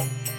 Bye.